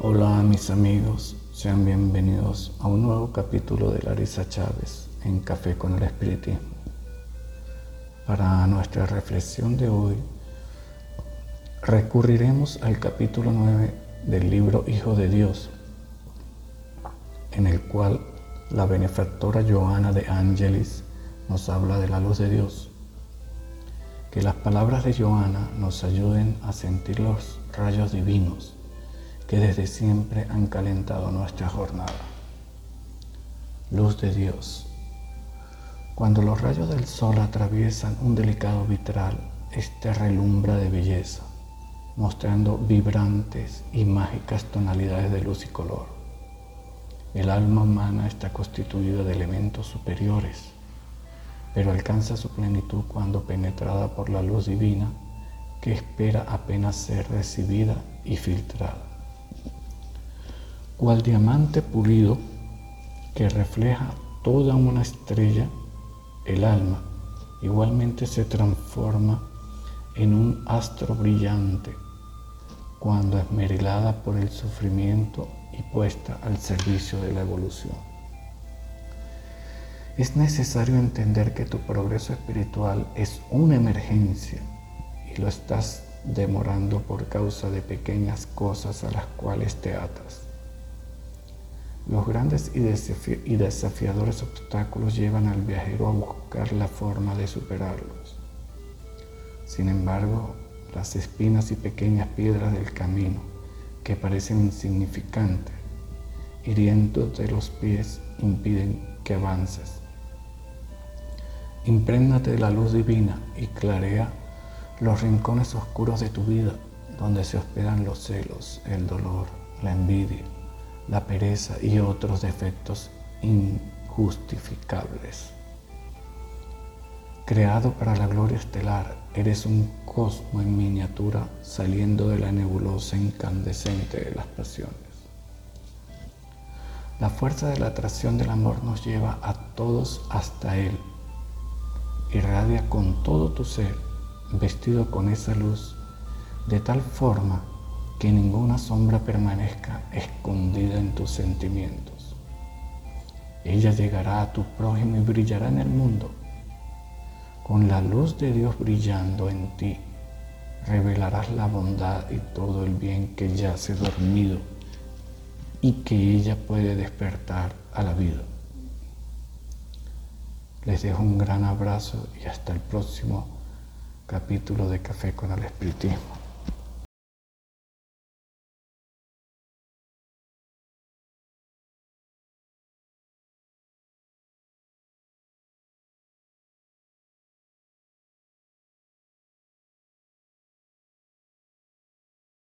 Hola mis amigos, sean bienvenidos a un nuevo capítulo de Larisa Chávez en Café con el Espiritismo. Para nuestra reflexión de hoy, recurriremos al capítulo 9 del libro Hijo de Dios, en el cual la benefactora Joana de Angelis nos habla de la luz de Dios. Que las palabras de Joana nos ayuden a sentir los rayos divinos que desde siempre han calentado nuestra jornada. Luz de Dios. Cuando los rayos del sol atraviesan un delicado vitral, este relumbra de belleza, mostrando vibrantes y mágicas tonalidades de luz y color. El alma humana está constituida de elementos superiores, pero alcanza su plenitud cuando penetrada por la luz divina que espera apenas ser recibida y filtrada cual diamante pulido que refleja toda una estrella, el alma igualmente se transforma en un astro brillante cuando esmerilada por el sufrimiento y puesta al servicio de la evolución. Es necesario entender que tu progreso espiritual es una emergencia y lo estás demorando por causa de pequeñas cosas a las cuales te atas. Los grandes y desafiadores obstáculos llevan al viajero a buscar la forma de superarlos. Sin embargo, las espinas y pequeñas piedras del camino, que parecen insignificantes, hiriéndote los pies, impiden que avances. Imprégnate de la luz divina y clarea los rincones oscuros de tu vida, donde se hospedan los celos, el dolor, la envidia, la pereza y otros defectos injustificables. Creado para la gloria estelar, eres un cosmo en miniatura saliendo de la nebulosa incandescente de las pasiones. La fuerza de la atracción del amor nos lleva a todos hasta Él. Irradia con todo tu ser, vestido con esa luz, de tal forma que ninguna sombra permanezca escondida en tus sentimientos. Ella llegará a tu prójimo y brillará en el mundo. Con la luz de Dios brillando en ti, revelarás la bondad y todo el bien que yace dormido y que ella puede despertar a la vida. Les dejo un gran abrazo y hasta el próximo capítulo de Café con el Espiritismo.